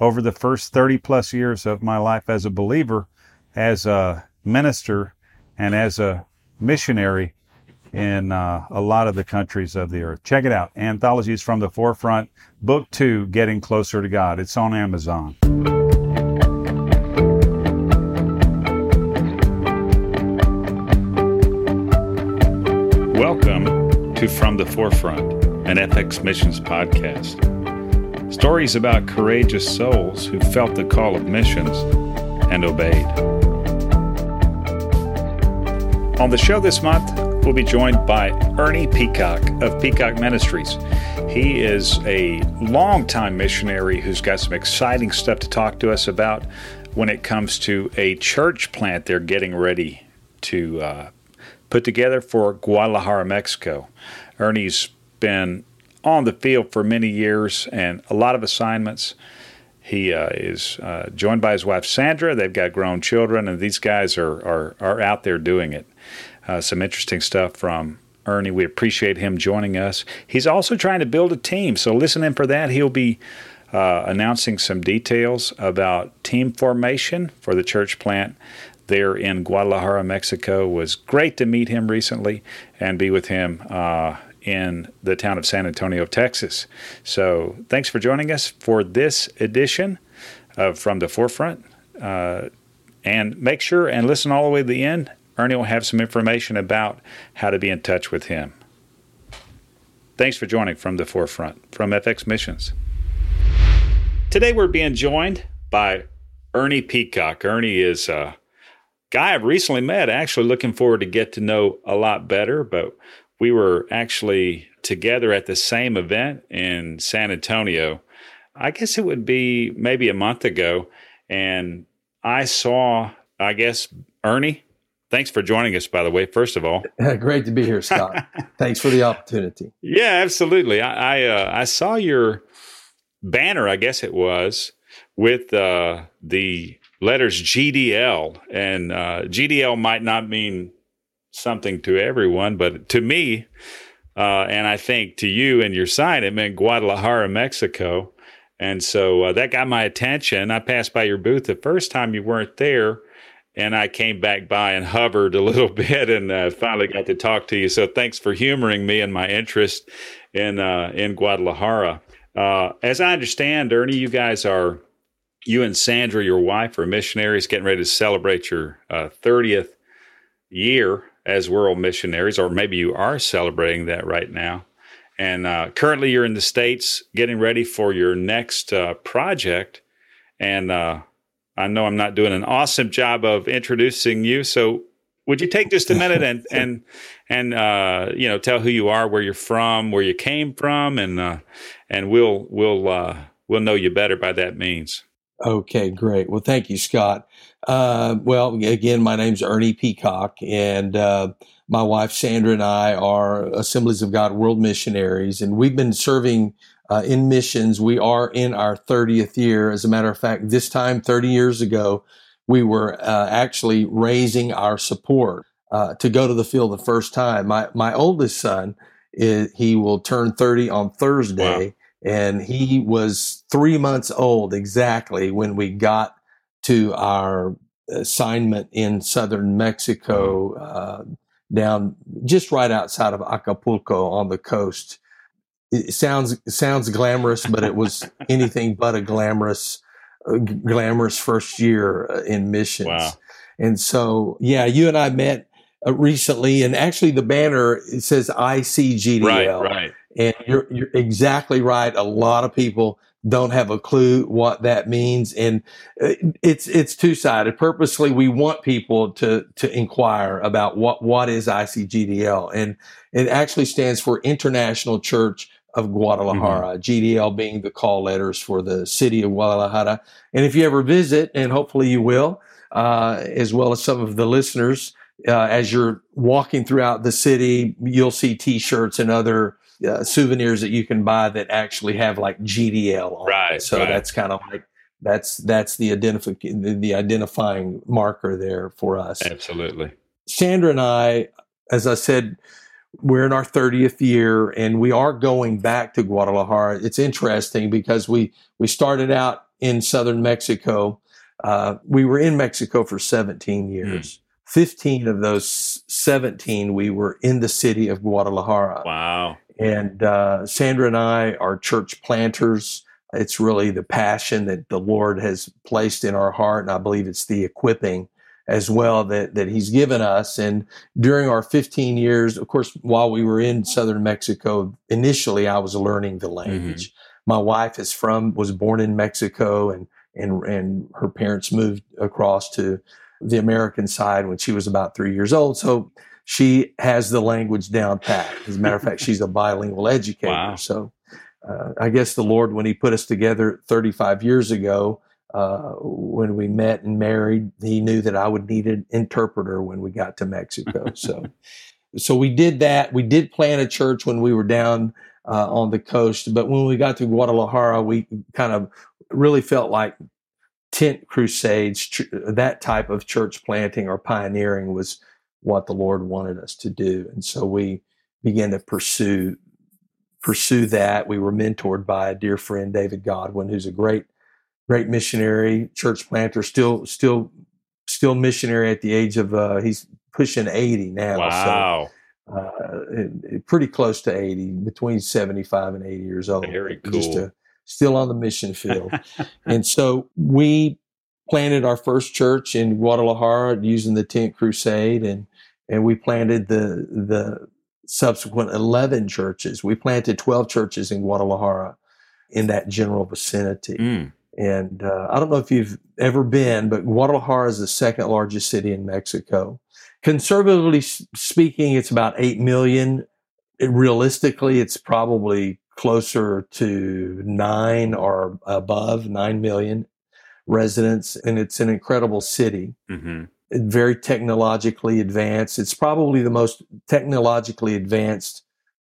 over the first 30 plus years of my life as a believer, as a minister, and as a missionary in uh, a lot of the countries of the earth. Check it out Anthologies from the Forefront, Book Two Getting Closer to God. It's on Amazon. Welcome to From the Forefront, an FX Missions podcast. Stories about courageous souls who felt the call of missions and obeyed. On the show this month, we'll be joined by Ernie Peacock of Peacock Ministries. He is a longtime missionary who's got some exciting stuff to talk to us about when it comes to a church plant they're getting ready to uh, put together for Guadalajara, Mexico. Ernie's been on the field for many years and a lot of assignments. He uh, is uh, joined by his wife Sandra. They've got grown children, and these guys are are, are out there doing it. Uh, some interesting stuff from Ernie. We appreciate him joining us. He's also trying to build a team, so listen in for that. He'll be uh, announcing some details about team formation for the church plant there in Guadalajara, Mexico. It was great to meet him recently and be with him uh, in the town of San Antonio, Texas. So thanks for joining us for this edition of From the Forefront. Uh, and make sure and listen all the way to the end. Ernie will have some information about how to be in touch with him. Thanks for joining From the Forefront from FX Missions. Today we're being joined by Ernie Peacock. Ernie is a guy I've recently met, actually looking forward to get to know a lot better, but we were actually together at the same event in San Antonio. I guess it would be maybe a month ago. And I saw, I guess, Ernie. Thanks for joining us, by the way, first of all. Great to be here, Scott. Thanks for the opportunity. Yeah, absolutely. I I, uh, I, saw your banner, I guess it was, with uh, the letters GDL. And uh, GDL might not mean something to everyone, but to me, uh, and I think to you and your sign, it meant Guadalajara, Mexico. And so uh, that got my attention. I passed by your booth the first time you weren't there, and I came back by and hovered a little bit, and uh, finally got to talk to you. So thanks for humoring me and my interest in uh, in Guadalajara. Uh, as I understand, Ernie, you guys are you and Sandra, your wife, are missionaries getting ready to celebrate your uh, 30th year as world missionaries, or maybe you are celebrating that right now. And uh, currently, you're in the States getting ready for your next uh, project. And uh, I know I'm not doing an awesome job of introducing you. So, would you take just a minute and and and uh, you know tell who you are, where you're from, where you came from, and uh, and we'll we'll uh, we'll know you better by that means. Okay, great. Well, thank you, Scott. Uh, well, again, my name's Ernie Peacock, and uh, my wife Sandra and I are Assemblies of God World Missionaries, and we've been serving uh, in missions. We are in our 30th year. As a matter of fact, this time 30 years ago, we were uh, actually raising our support uh, to go to the field the first time. My my oldest son, is, he will turn 30 on Thursday. Wow and he was three months old exactly when we got to our assignment in southern Mexico, uh, down just right outside of Acapulco on the coast. It sounds sounds glamorous, but it was anything but a glamorous uh, glamorous first year uh, in missions. Wow. And so, yeah, you and I met uh, recently, and actually, the banner it says ICGDL. Right, right. And you're, you're exactly right. A lot of people don't have a clue what that means. And uh, it's, it's two sided. Purposely, we want people to, to inquire about what, what is ICGDL. And it actually stands for International Church of Guadalajara, mm-hmm. GDL being the call letters for the city of Guadalajara. And if you ever visit, and hopefully you will, uh, as well as some of the listeners, uh, as you're walking throughout the city, you'll see T-shirts and other uh, souvenirs that you can buy that actually have like GDL on right, it. So right. that's kind of like that's that's the identifying the, the identifying marker there for us. Absolutely. Sandra and I, as I said, we're in our 30th year and we are going back to Guadalajara. It's interesting because we we started out in southern Mexico. Uh, we were in Mexico for 17 years. Mm. 15 of those 17 we were in the city of Guadalajara. Wow. And uh, Sandra and I are church planters. It's really the passion that the Lord has placed in our heart, and I believe it's the equipping as well that that He's given us. And during our 15 years, of course, while we were in southern Mexico, initially I was learning the language. Mm-hmm. My wife is from was born in Mexico, and and and her parents moved across to the American side when she was about three years old. So she has the language down pat. As a matter of fact, she's a bilingual educator. Wow. So uh, I guess the Lord, when He put us together 35 years ago, uh, when we met and married, He knew that I would need an interpreter when we got to Mexico. so, so we did that. We did plant a church when we were down uh, on the coast, but when we got to Guadalajara, we kind of really felt like tent crusades, that type of church planting or pioneering was what the Lord wanted us to do. And so we began to pursue pursue that. We were mentored by a dear friend, David Godwin, who's a great, great missionary, church planter, still, still, still missionary at the age of, uh, he's pushing 80 now. Wow. So, uh, pretty close to 80, between 75 and 80 years old. Very cool. Just a, still on the mission field. and so we planted our first church in Guadalajara using the tent crusade and and we planted the the subsequent 11 churches. We planted 12 churches in Guadalajara in that general vicinity. Mm. And uh, I don't know if you've ever been, but Guadalajara is the second largest city in Mexico. Conservatively speaking, it's about 8 million. It, realistically, it's probably closer to nine or above, 9 million residents. And it's an incredible city. Mm-hmm very technologically advanced. It's probably the most technologically advanced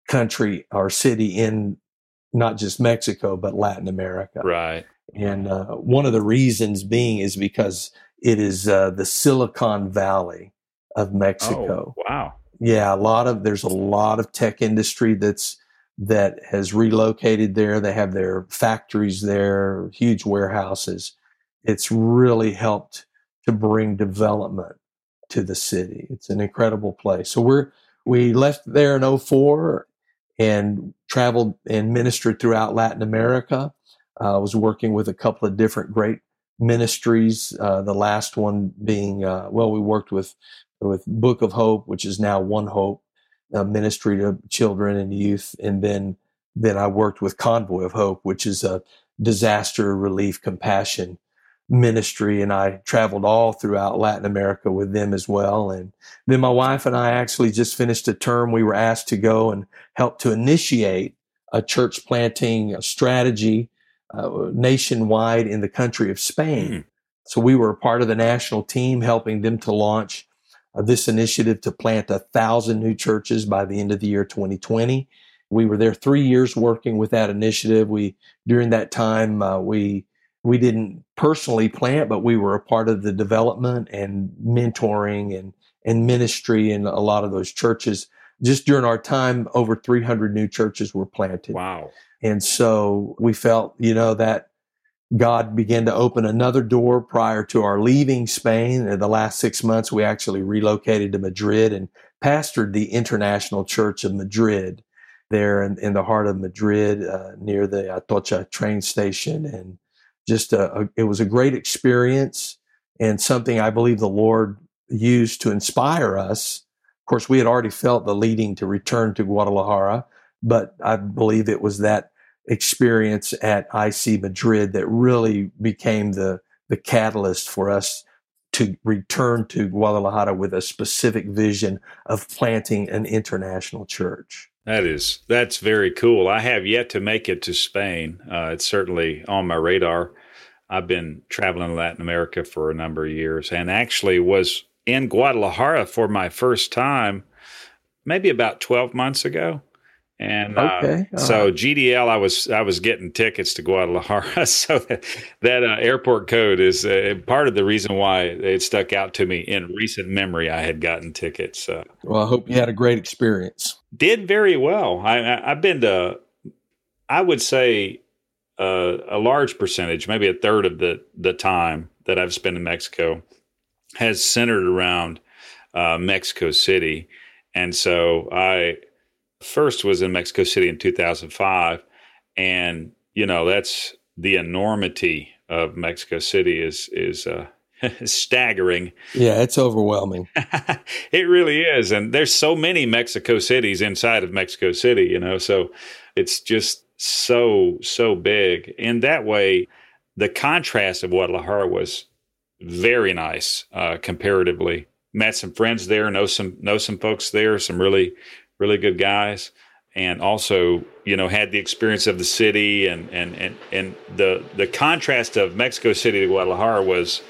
country or city in not just Mexico, but Latin America. Right. And uh, one of the reasons being is because it is uh, the Silicon Valley of Mexico. Oh, wow. Yeah, a lot of there's a lot of tech industry that's that has relocated there. They have their factories there, huge warehouses. It's really helped to bring development to the city. It's an incredible place. So we're we left there in 04 and traveled and ministered throughout Latin America. I uh, was working with a couple of different great ministries. Uh, the last one being, uh, well, we worked with with Book of Hope, which is now One Hope, ministry to children and youth, and then then I worked with Convoy of Hope, which is a disaster relief compassion ministry and I traveled all throughout Latin America with them as well. And then my wife and I actually just finished a term. We were asked to go and help to initiate a church planting strategy uh, nationwide in the country of Spain. Mm. So we were a part of the national team helping them to launch uh, this initiative to plant a thousand new churches by the end of the year 2020. We were there three years working with that initiative. We, during that time, uh, we we didn't personally plant, but we were a part of the development and mentoring and, and ministry in a lot of those churches. Just during our time, over 300 new churches were planted. Wow. And so we felt, you know, that God began to open another door prior to our leaving Spain. In the last six months, we actually relocated to Madrid and pastored the International Church of Madrid there in, in the heart of Madrid uh, near the Atocha train station. And just a, a, it was a great experience and something I believe the Lord used to inspire us. Of course, we had already felt the leading to return to Guadalajara, but I believe it was that experience at IC Madrid that really became the the catalyst for us to return to Guadalajara with a specific vision of planting an international church. That is that's very cool. I have yet to make it to Spain. Uh, it's certainly on my radar. I've been traveling Latin America for a number of years, and actually was in Guadalajara for my first time, maybe about twelve months ago. And uh, okay. uh, so GDL, I was I was getting tickets to Guadalajara, so that, that uh, airport code is uh, part of the reason why it stuck out to me in recent memory. I had gotten tickets. Uh. well, I hope you had a great experience. Did very well. I, have been to, I would say, uh, a large percentage, maybe a third of the the time that I've spent in Mexico, has centered around Mexico City, and so I first was in Mexico City in 2005. And, you know, that's the enormity of Mexico City is, is, uh, staggering. Yeah, it's overwhelming. it really is. And there's so many Mexico cities inside of Mexico City, you know, so it's just so, so big. In that way, the contrast of Guadalajara was very nice uh, comparatively. Met some friends there, know some know some folks there, some really really good guys, and also you know had the experience of the city and and and and the the contrast of Mexico City to Guadalajara was.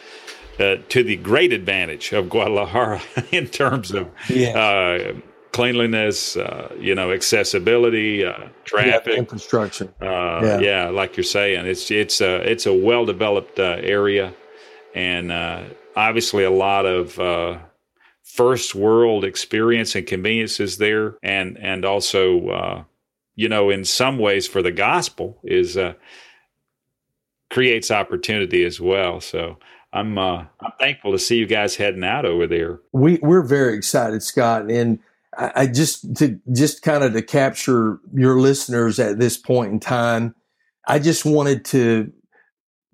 Uh, to the great advantage of Guadalajara in terms of yeah. uh, cleanliness, uh, you know, accessibility, uh, traffic, yeah, infrastructure. Uh, yeah. yeah. like you're saying, it's it's a it's a well developed uh, area, and obviously a lot of first world experience and conveniences there, and and also uh, you know in some ways for the gospel is uh, creates opportunity as well. So. I'm uh, I'm thankful to see you guys heading out over there. We we're very excited, Scott, and I, I just to just kind of to capture your listeners at this point in time. I just wanted to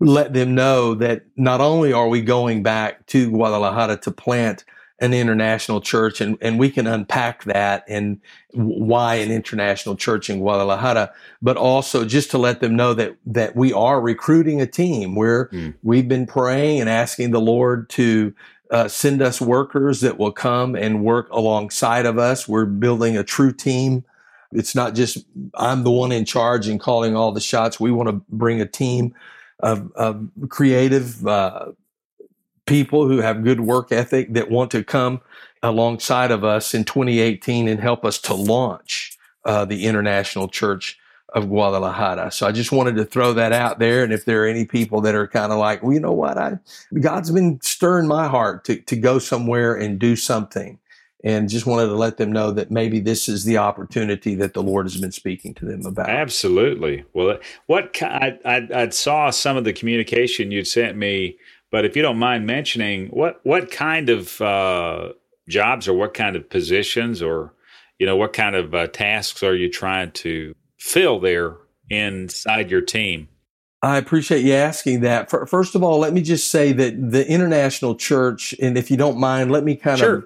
let them know that not only are we going back to Guadalajara to plant an international church and, and we can unpack that and why an international church in Guadalajara, but also just to let them know that, that we are recruiting a team where mm. we've been praying and asking the Lord to uh, send us workers that will come and work alongside of us. We're building a true team. It's not just I'm the one in charge and calling all the shots. We want to bring a team of, of creative, uh, people who have good work ethic that want to come alongside of us in 2018 and help us to launch uh, the International Church of Guadalajara. So I just wanted to throw that out there. And if there are any people that are kind of like, well, you know what, I God's been stirring my heart to to go somewhere and do something. And just wanted to let them know that maybe this is the opportunity that the Lord has been speaking to them about. Absolutely. Well, what I, I, I saw some of the communication you'd sent me but if you don't mind mentioning, what what kind of uh, jobs or what kind of positions or you know what kind of uh, tasks are you trying to fill there inside your team? I appreciate you asking that. First of all, let me just say that the international church, and if you don't mind, let me kind sure. of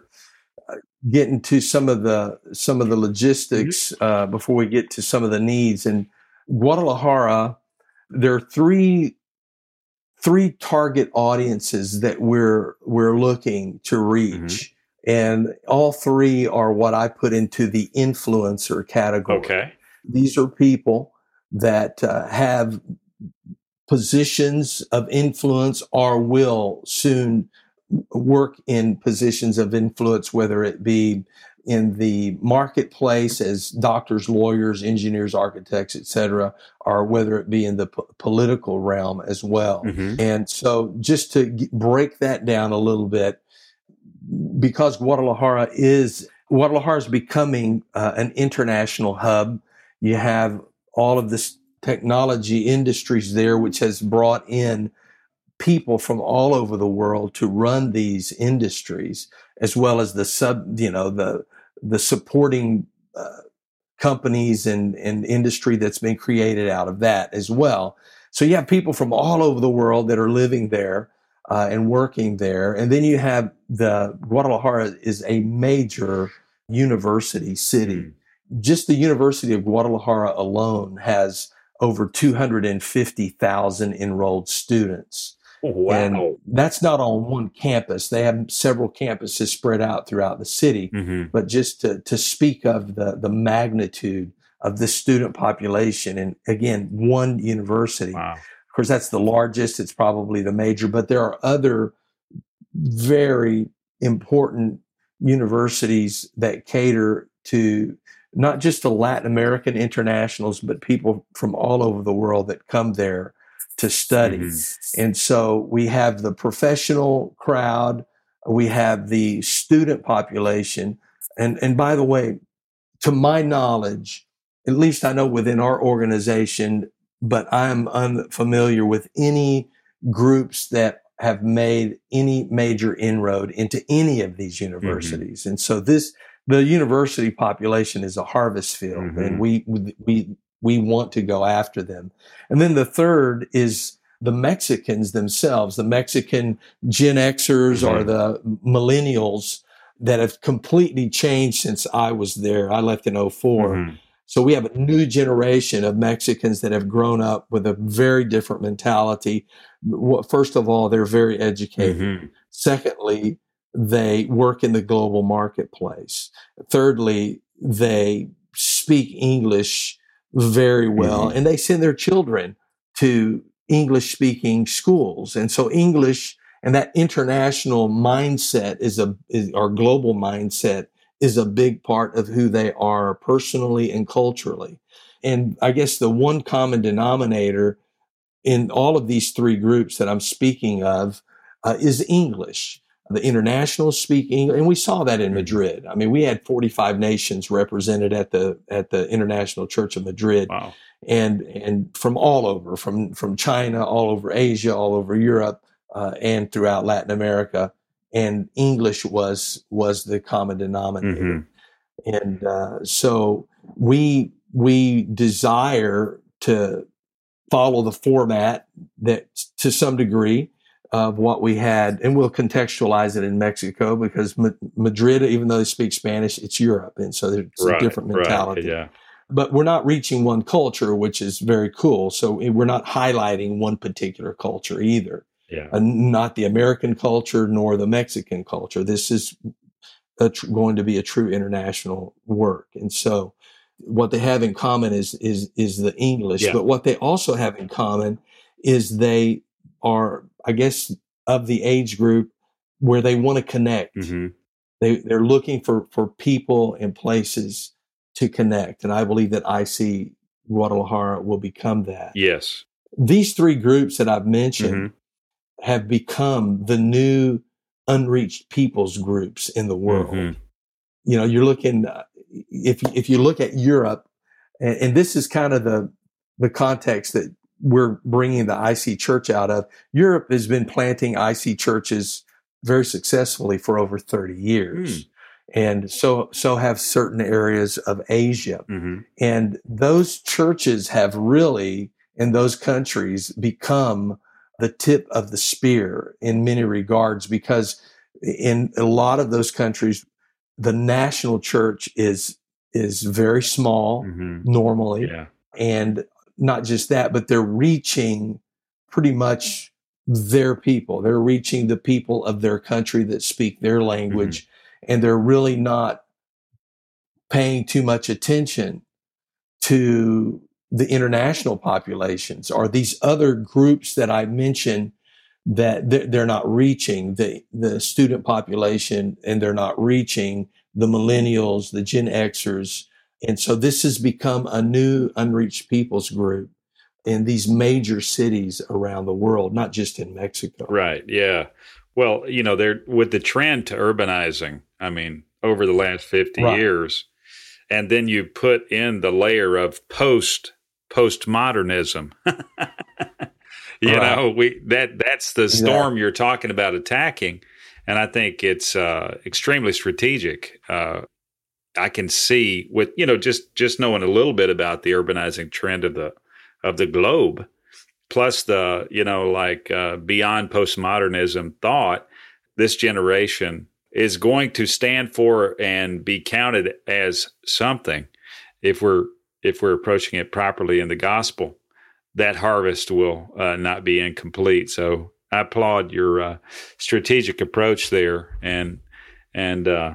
uh, get into some of the some of the logistics mm-hmm. uh, before we get to some of the needs. In Guadalajara, there are three three target audiences that we're we're looking to reach. Mm-hmm. And all three are what I put into the influencer category. Okay. These are people that uh, have positions of influence or will soon work in positions of influence, whether it be in the marketplace as doctors, lawyers, engineers, architects, etc., or whether it be in the p- political realm as well. Mm-hmm. And so, just to g- break that down a little bit, because Guadalajara is Guadalajara is becoming uh, an international hub. You have all of this technology industries there, which has brought in people from all over the world to run these industries as well as the sub, you know, the the supporting uh, companies and, and industry that's been created out of that as well. So you have people from all over the world that are living there uh, and working there, and then you have the Guadalajara is a major university city. Mm. Just the University of Guadalajara alone has over 250,000 enrolled students. Wow. And that's not on one campus. They have several campuses spread out throughout the city. Mm-hmm. But just to, to speak of the, the magnitude of the student population, and again, one university. Wow. Of course, that's the largest. It's probably the major, but there are other very important universities that cater to not just the Latin American internationals, but people from all over the world that come there to study. Mm-hmm. And so we have the professional crowd, we have the student population. And, and by the way, to my knowledge, at least I know within our organization, but I'm unfamiliar with any groups that have made any major inroad into any of these universities. And so this, the university population is a harvest field Mhm. and we, we, we want to go after them. And then the third is the Mexicans themselves, the Mexican Gen Xers or Mhm. the millennials that have completely changed since I was there. I left in 4 Mhm. so we have a new generation of Mexicans that have grown up with a very different mentality. First of all, they're very educated. Mhm. Secondly, they work in the global marketplace. Thirdly, they speak English very well Mhm. and they send their children to English speaking schools. And so English and that international mindset is a, is, or global mindset is a big part of who they are personally and culturally. And I guess the one common denominator in all of these three groups that I'm speaking of uh, is English. The internationals speak English, and we saw that in Mhm. Madrid. I mean, we had 45 nations represented at the at the International Church of Madrid, Wow. and and from all over, from from China, all over Asia, all over Europe, uh, and throughout Latin America. And English was was the common denominator Mhm. and uh, so we we desire to follow the format that to some degree of what we had and we'll contextualize it in mexico because Ma- madrid even though they speak spanish it's europe and so there's a Right, different right, mentality Yeah. but we're not reaching one culture which is very cool so we're not highlighting one particular culture either Yeah. uh, not the American culture nor the Mexican culture. This is a tr- going to be a true international work, and so what they have in common is is is the English. Yeah. But what they also have in common is they are, I guess, of the age group where they want to connect. hmm They they're looking for for people and places to connect, and I believe that IC Guadalajara will become that. Yes. These three groups that I've mentioned Mhm. have become the new unreached peoples groups in the world. Mhm. You know, you're looking uh, if if you look at Europe, and, and this is kind of the the context that we're bringing the IC Church out of. Europe has been planting IC churches very successfully for over 30 years. And so, so have certain areas of Asia. Mhm. And those churches have really, in those countries, become the tip of the spear in many regards because in a lot of those countries, the national church is is very small Mhm. normally, Yeah. and not just that, but they're reaching pretty much mm. their people. They're reaching the people of their country that speak their language, mm-hmm. and they're really not paying too much attention to the international populations or these other groups that I mentioned that they're they're not reaching the the student population and they're not reaching the millennials, the Gen Xers. And so this has become a new unreached peoples group in these major cities around the world, not just in Mexico. Right. Yeah. Well, you know, there with the trend to urbanizing, I mean, over the last 50 Right. years, and then you put in the layer of post postmodernism. you Right. know, we that that's the storm you're talking about attacking, and I think it's uh, extremely strategic. Uh, I can see with you know just just knowing a little bit about the urbanizing trend of the of the globe plus the you know like uh, beyond postmodernism thought this generation is going to stand for and be counted as something if we're if we're approaching it properly in the gospel. That harvest will uh, not be incomplete. So I applaud your uh, strategic approach there, and and uh,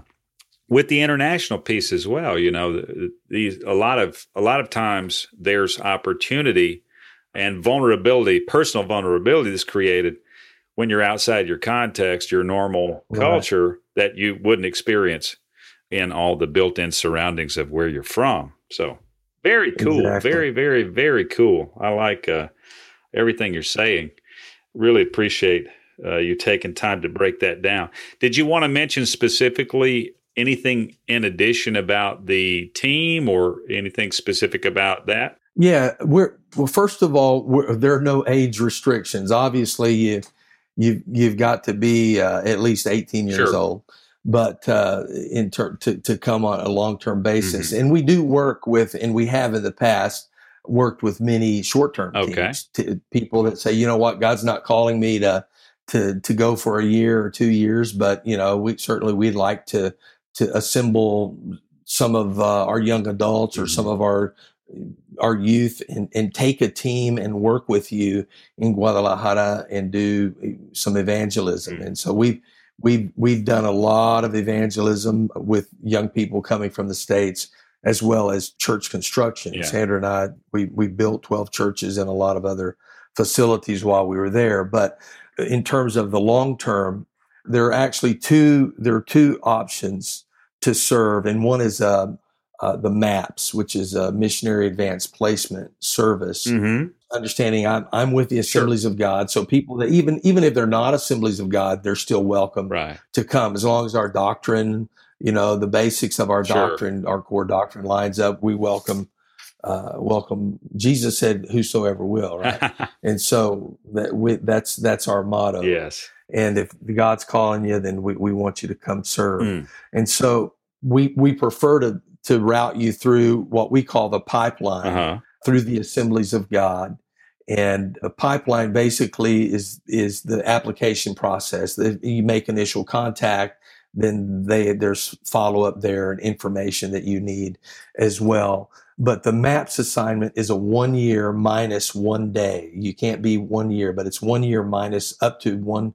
with the international piece as well. You know, these a lot of a lot of times there's opportunity and vulnerability, personal vulnerability that's created when you're outside your context, your normal right. culture that you wouldn't experience in all the built-in surroundings of where you're from. So very cool, exactly. very very very cool. I like uh, everything you're saying. Really appreciate uh, you taking time to break that down. Did you want to mention specifically anything in addition about the team or anything specific about that? Yeah, we're well. First of all, there are no age restrictions. Obviously, you you you've got to be uh, at least eighteen years sure. old, but uh, in ter- to to come on a long term basis, mm-hmm. and we do work with, and we have in the past worked with many short term okay. teams, people that say, you know what, God's not calling me to to to go for a year or two years, but you know, we certainly we'd like to to assemble some of uh, our young adults or mm-hmm. some of our our youth and, and take a team and work with you in Guadalajara and do some evangelism. Mm-hmm. And so we've we've we've done a lot of evangelism with young people coming from the states as well as church construction. Yeah. Sandra and I we we built 12 churches and a lot of other facilities while we were there. But in terms of the long term, there are actually two there are two options to serve, and one is uh, uh, the MAPS, which is a missionary advanced placement service. Mm-hmm. Understanding, I'm I'm with the Assemblies sure. of God, so people that even even if they're not Assemblies of God, they're still welcome right. to come as long as our doctrine, you know, the basics of our sure. doctrine, our core doctrine lines up. We welcome uh, welcome. Jesus said, "Whosoever will," right? and so that we, that's that's our motto. Yes. And if God's calling you, then we, we want you to come serve. Mm. And so we we prefer to to route you through what we call the pipeline uh-huh. through the assemblies of God. And a pipeline basically is is the application process. That you make initial contact, then they there's follow up there and information that you need as well. But the MAPS assignment is a one year minus one day. You can't be one year, but it's one year minus up to one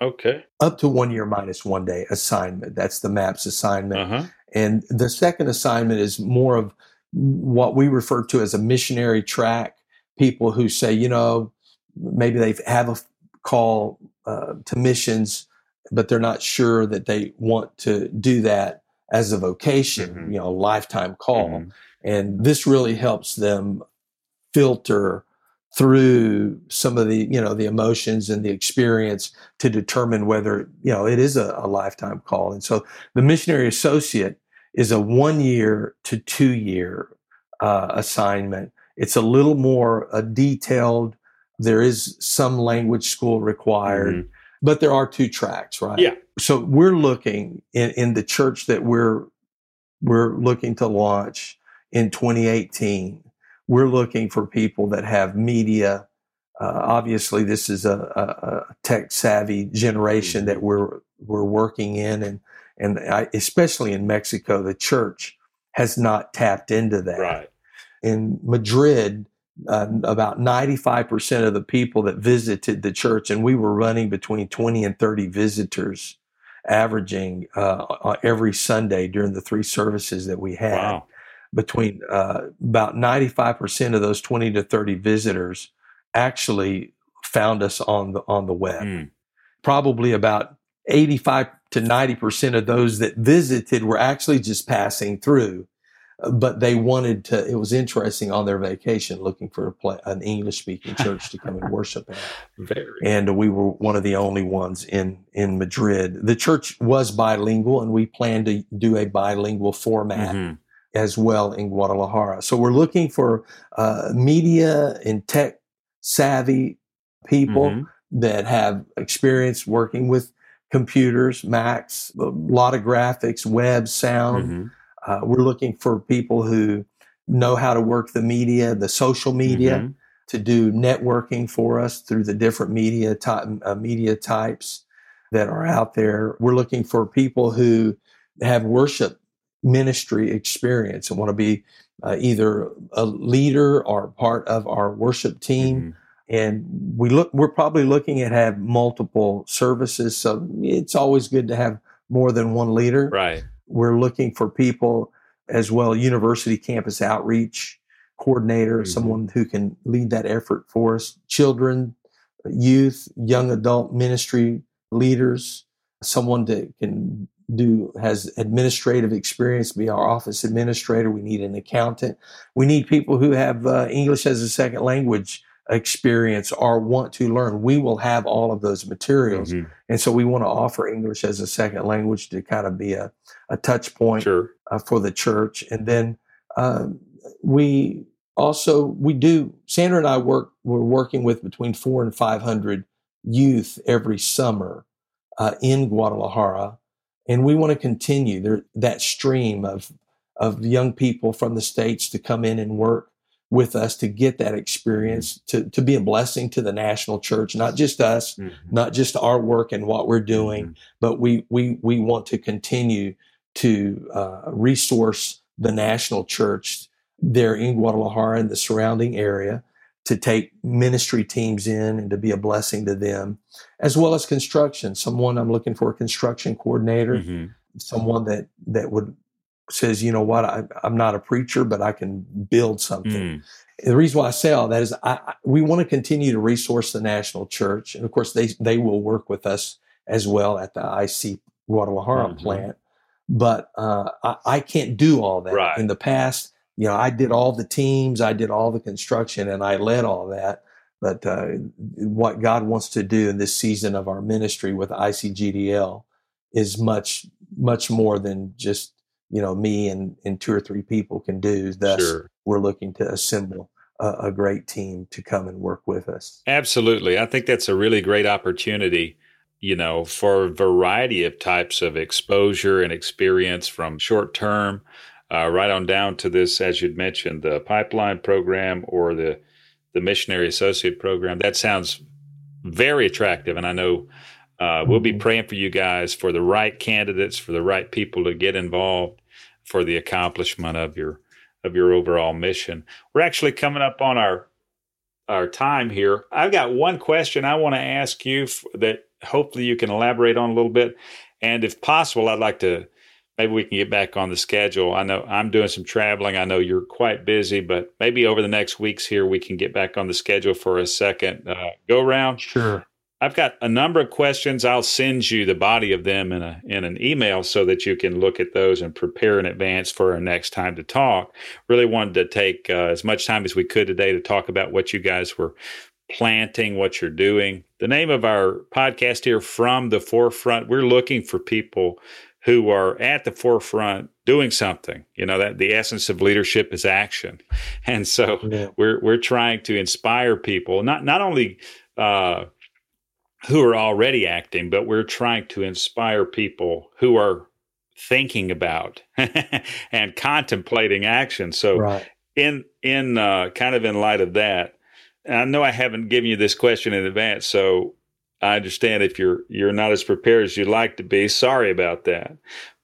Okay. Up to one year minus one day assignment. That's the MAPS assignment. Uh-huh. And the second assignment is more of what we refer to as a missionary track. People who say, you know, maybe they have a call uh, to missions, but they're not sure that they want to do that as a vocation, mm-hmm. you know, a lifetime call. Mm-hmm. And this really helps them filter through some of the you know the emotions and the experience to determine whether you know it is a, a lifetime call. And so the missionary associate is a one year to two year uh, assignment. It's a little more uh, detailed. There is some language school required mm-hmm. but there are two tracks right? Yeah. So we're looking in, in the church that we're we're looking to launch in 2018 we're looking for people that have media. Uh, obviously, this is a, a, a tech savvy generation that mm-hmm. we're we're working in, and and I, especially in Mexico, the church has not tapped into that. Right. In Madrid, uh, about 95% of the people that visited the church, and we were running between 20 and 30 visitors, averaging uh, every Sunday during the three services that we had. Wow between uh, about 95% of those 20 to 30 visitors actually found us on the on the web. Mm. Probably about 85 to 90% of those that visited were actually just passing through, but they wanted to, it was interesting on their vacation looking for a play, an English speaking church to come and worship at. Very. And we were one of the only ones in, in Madrid. The church was bilingual and we planned to do a bilingual format. Mm-hmm as well in Guadalajara. So we're looking for uh, media and tech savvy people mm-hmm. that have experience working with computers, Macs, a lot of graphics, web, sound. Mm-hmm. Uh, we're looking for people who know how to work the media, the social media, mm-hmm. to do networking for us through the different media type, uh, media types that are out there. We're looking for people who have worship ministry experience and want to be uh, either a leader or part of our worship team. Mm-hmm. and we look we're probably looking at have multiple services so it's always good to have more than one leader right we're looking for people as well university campus outreach coordinator mm-hmm. someone who can lead that effort for us children youth young adult ministry leaders someone that can do has administrative experience be our office administrator we need an accountant. We need people who have uh, english as a second language experience or want to learn. We will have all of those materials. Mm-hmm. and so we want to offer english as a second language to kind of be a, a touch point sure. uh, for the church. And then um, we also we do sandra and i work we're working with between four and five hundred youth every summer uh, in guadalajara and we want to continue there, that stream of of young people from the states to come in and work with us to get that experience to, to be a blessing to the national church not just us mm-hmm. not just our work and what we're doing mm-hmm. but we we we want to continue to uh, resource the national church there in guadalajara and the surrounding area to take ministry teams in and to be a blessing to them, as well as construction. Someone I'm looking for a construction coordinator, mm-hmm. someone that that would says, you know what, I, am not a preacher, but I can build something. Mm. The reason why I say all that is I, I, we want to continue to resource the national church, and of course they they will work with us as well at the IC Guadalajara mm-hmm. plant. But uh, I, I, can't do all that. Right. In the past, you know, I did all the teams, I did all the construction, and I led all that. But uh, what God wants to do in this season of our ministry with ICGDL is much, much more than just you know me and, and two or three people can do. Thus, sure. we're looking to assemble a, a great team to come and work with us. Absolutely, I think that's a really great opportunity you know, for a variety of types of exposure and experience from short term uh, right on down to this, as you'd mentioned, the pipeline program or the the missionary associate program. That sounds very attractive, and I know uh, we'll be mm-hmm. praying for you guys for the right candidates, for the right people to get involved for the accomplishment of your of your overall mission. We're actually coming up on our our time here. I've got one question I want to ask you that hopefully you can elaborate on a little bit, and if possible, I'd like to maybe we can get back on the schedule. I know I'm doing some traveling. I know you're quite busy, but maybe over the next weeks here, we can get back on the schedule for a second uh, go round. Sure. I've got a number of questions. I'll send you the body of them in a in an email so that you can look at those and prepare in advance for our next time to talk. Really wanted to take uh, as much time as we could today to talk about what you guys were planting, what you're doing. The name of our podcast here, From the Forefront, we're looking for people who are at the forefront doing something. You know that the essence of leadership is action, and so yeah. we're we're trying to inspire people not not only uh, who are already acting, but we're trying to inspire people who are thinking about and contemplating action. So right. in in uh, kind of in light of that, I know I haven't given you this question in advance, so I understand if you're you're not as prepared as you'd like to be. Sorry about that.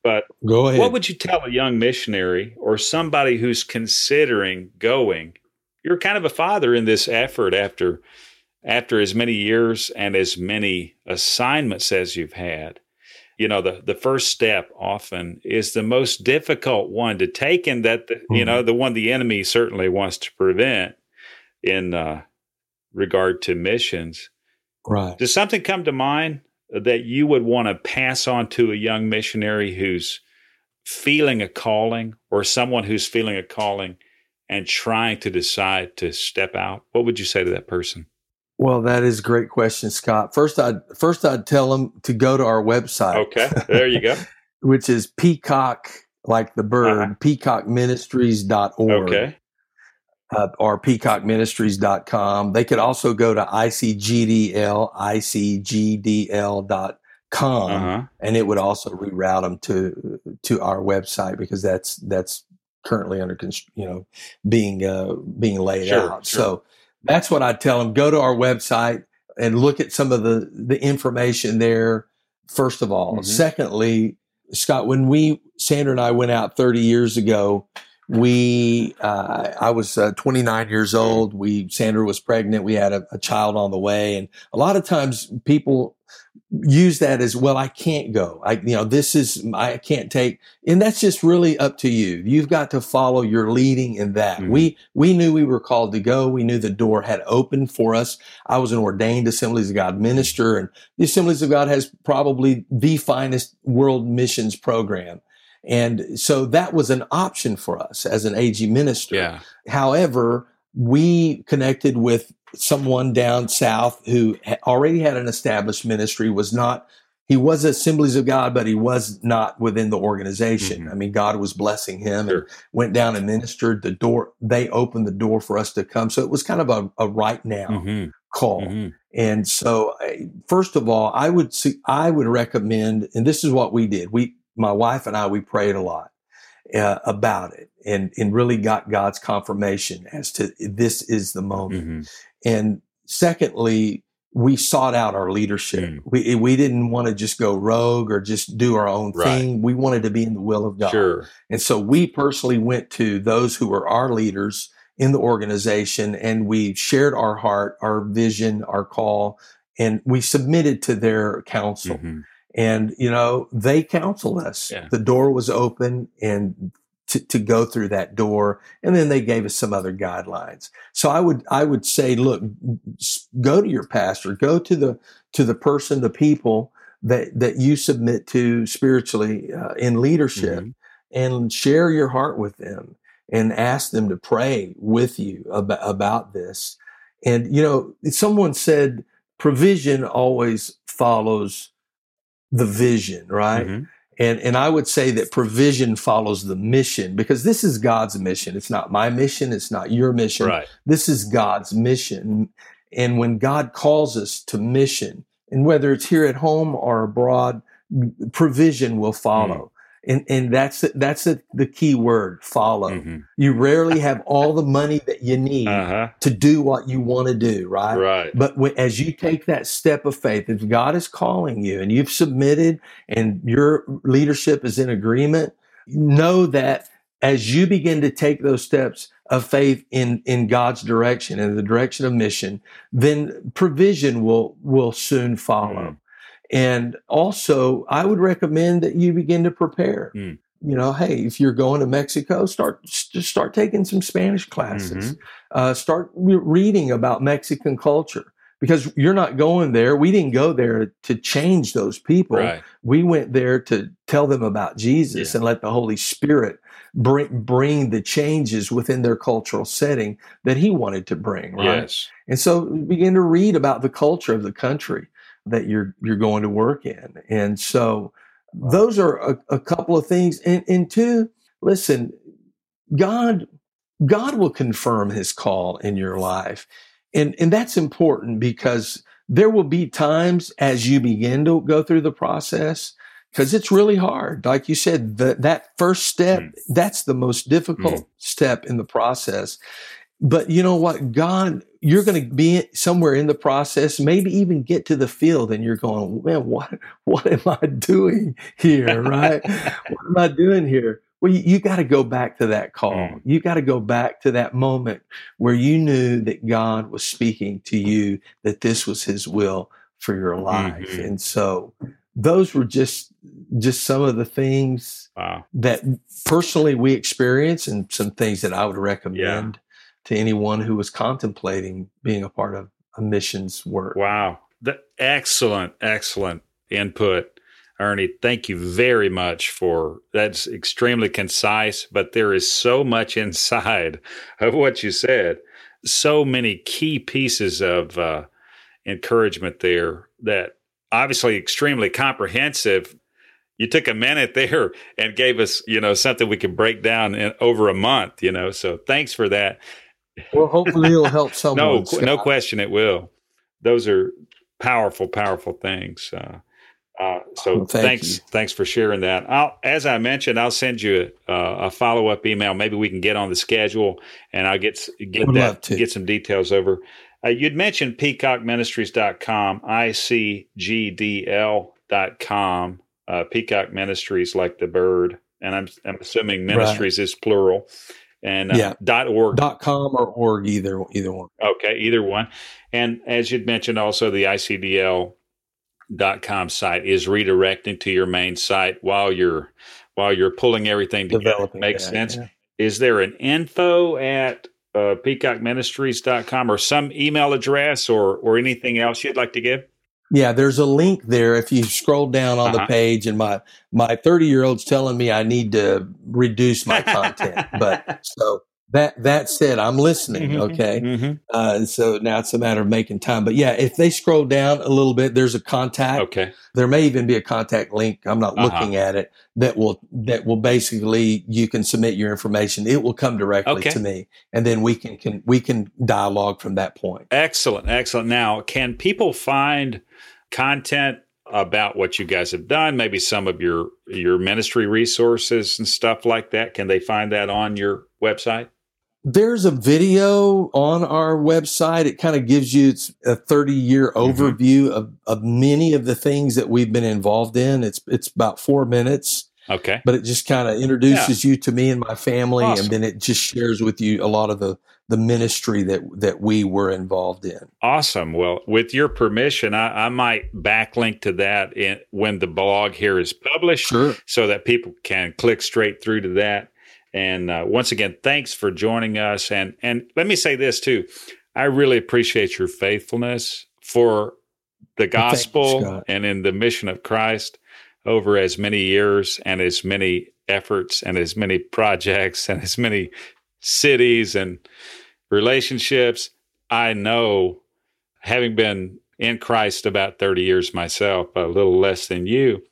But go ahead. What would you tell a young missionary or somebody who's considering going? You're kind of a father in this effort after after as many years and as many assignments as you've had. You know, the, the first step often is the most difficult one to take, and that the, mm-hmm. you know the one the enemy certainly wants to prevent in uh, regard to missions. Right. Does something come to mind that you would want to pass on to a young missionary who's feeling a calling or someone who's feeling a calling and trying to decide to step out? What would you say to that person? Well, that is a great question, Scott. First, I'd first I'd tell them to go to our website. Okay, there you go. which is peacock, like the bird, uh-huh. peacockministries.org. Okay uh, or peacockministries.com. They could also go to ICGDL, ICGDL.com, uh-huh. and it would also reroute them to to our website because that's that's currently under you know being uh, being laid sure, out. Sure. So that's what I tell them. Go to our website and look at some of the the information there. First of all, mm-hmm. secondly, Scott, when we Sandra and I went out 30 years ago we uh, i was uh, 29 years old. We sandra was pregnant. We had a, a, child on the way. And a lot of times people use that as well i can't go. I you know this is i can't take and that's just really up to you. You've got to follow your leading in that. Mm-hmm. we we knew we were called to go. We knew the door had opened for us. I was an ordained assemblies of god minister and the assemblies of god has probably the finest world missions program and so that was an option for us as an AG minister. Yeah. However, we connected with someone down south who already had an established ministry, was not, he was Assemblies of God, but he was not within the organization. Mm-hmm. I mean, God was blessing him sure. and went down and ministered. The door, they opened the door for us to come. So it was kind of a, a right now mm-hmm. call. Mm-hmm. And so, first of all, I would see, I would recommend, and this is what we did. We, my wife and I, we prayed a lot uh, about it and, and really got God's confirmation as to this is the moment. Mm-hmm. And secondly, we sought out our leadership. Mm. We, we didn't want to just go rogue or just do our own right. thing. We wanted to be in the will of God. Sure. And so we personally went to those who were our leaders in the organization and we shared our heart, our vision, our call, and we submitted to their counsel. Mm-hmm. And, you know, they counseled us. Yeah. The door was open and to, to go through that door. And then they gave us some other guidelines. So I would, I would say, look, go to your pastor, go to the, to the person, the people that, that you submit to spiritually uh, in leadership mm-hmm. and share your heart with them and ask them to pray with you about, about this. And, you know, someone said provision always follows the vision, right? Mm-hmm. And, and I would say that provision follows the mission because this is God's mission. It's not my mission. It's not your mission. Right. This is God's mission. And when God calls us to mission, and whether it's here at home or abroad, provision will follow. And and that's that's a, the key word follow mm-hmm. you rarely have all the money that you need uh-huh. to do what you want to do right right but when, as you take that step of faith if god is calling you and you've submitted and your leadership is in agreement know that as you begin to take those steps of faith in in God's direction in the direction of mission then provision will will soon follow mm. And also, I would recommend that you begin to prepare. Mm. You know, hey, if you're going to Mexico, start just start taking some Spanish classes. Mm-hmm. Uh, start re- reading about Mexican culture because you're not going there. We didn't go there to change those people. Right. We went there to tell them about Jesus yeah. and let the Holy Spirit bring bring the changes within their cultural setting that He wanted to bring. Right. Yes. And so begin to read about the culture of the country that you're you're going to work in. And so those are a, a couple of things. And, and two, listen, God God will confirm his call in your life. And and that's important because there will be times as you begin to go through the process because it's really hard. Like you said, the, that first step, mm. that's the most difficult mm. step in the process. But you know what? God, you're going to be somewhere in the process, maybe even get to the field and you're going, man, what, what am I doing here? Right? what am I doing here? Well, you, you got to go back to that call. Mm. You got to go back to that moment where you knew that God was speaking to you, that this was his will for your life. Mm-hmm. And so those were just, just some of the things wow. that personally we experience and some things that I would recommend. To anyone who was contemplating being a part of a missions work. Wow. The, excellent, excellent input. Ernie, thank you very much for that's extremely concise, but there is so much inside of what you said. So many key pieces of uh, encouragement there that obviously extremely comprehensive. You took a minute there and gave us, you know, something we could break down in over a month, you know. So thanks for that. Well, hopefully it'll help someone. no, no question, it will. Those are powerful, powerful things. Uh, uh, so thanks, you. thanks for sharing that. I'll, as I mentioned, I'll send you a, a follow up email. Maybe we can get on the schedule, and I'll get get that get some details over. Uh, you'd mentioned peacockministries.com, icgdl.com, uh, Peacock Ministries like the bird, and I'm I'm assuming ministries right. is plural. And uh, yeah. dot org dot com or org either either one. Okay, either one. And as you'd mentioned, also the ICDL dot com site is redirecting to your main site while you're while you're pulling everything together. Developing Makes that, sense. Yeah. Is there an info at uh, peacockministries.com or some email address or or anything else you'd like to give? Yeah, there's a link there. If you scroll down on uh-huh. the page, and my my 30 year old's telling me I need to reduce my content, but so that that said, I'm listening. Mm-hmm, okay, mm-hmm. Uh, so now it's a matter of making time. But yeah, if they scroll down a little bit, there's a contact. Okay, there may even be a contact link. I'm not uh-huh. looking at it. That will that will basically you can submit your information. It will come directly okay. to me, and then we can, can we can dialogue from that point. Excellent, excellent. Now, can people find content about what you guys have done? Maybe some of your your ministry resources and stuff like that. Can they find that on your website? There's a video on our website. It kind of gives you a 30 year mm-hmm. overview of, of many of the things that we've been involved in. It's it's about four minutes. Okay. But it just kind of introduces yeah. you to me and my family, awesome. and then it just shares with you a lot of the the ministry that that we were involved in. Awesome. Well, with your permission, I, I might backlink to that in, when the blog here is published, sure. so that people can click straight through to that. And uh, once again, thanks for joining us. And and let me say this too, I really appreciate your faithfulness for the gospel you, and in the mission of Christ over as many years and as many efforts and as many projects and as many cities and relationships. I know, having been in Christ about 30 years myself, a little less than you,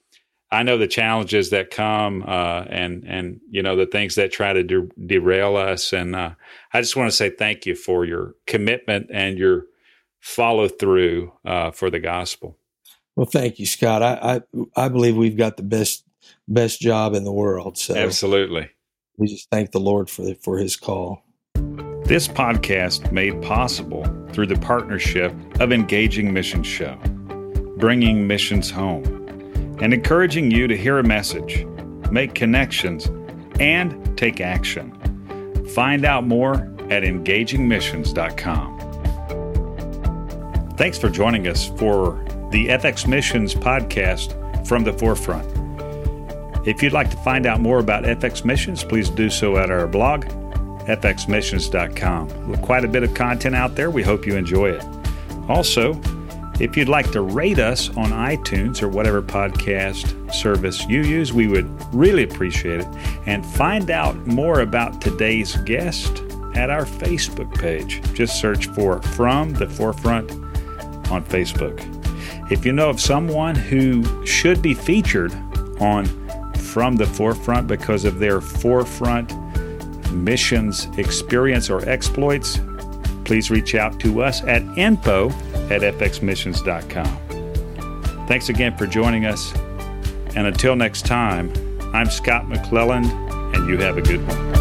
I know the challenges that come uh, and and you know the things that try to de- derail us. And uh, I just want to say thank you for your commitment and your follow through uh, for the gospel. Well, thank you, Scott. I, I I believe we've got the best best job in the world. So absolutely, we just thank the Lord for the, for His call. This podcast made possible through the partnership of Engaging Missions Show, bringing missions home, and encouraging you to hear a message, make connections, and take action. Find out more at engagingmissions.com. Thanks for joining us for the FX Missions podcast from the forefront. If you'd like to find out more about FX Missions, please do so at our blog, fxmissions.com. Quite a bit of content out there. We hope you enjoy it. Also, if you'd like to rate us on iTunes or whatever podcast service you use, we would really appreciate it. And find out more about today's guest at our Facebook page. Just search for From the Forefront on Facebook. If you know of someone who should be featured on from the forefront because of their forefront missions experience or exploits, please reach out to us at info at fxmissions.com. Thanks again for joining us. And until next time, I'm Scott McClelland, and you have a good one.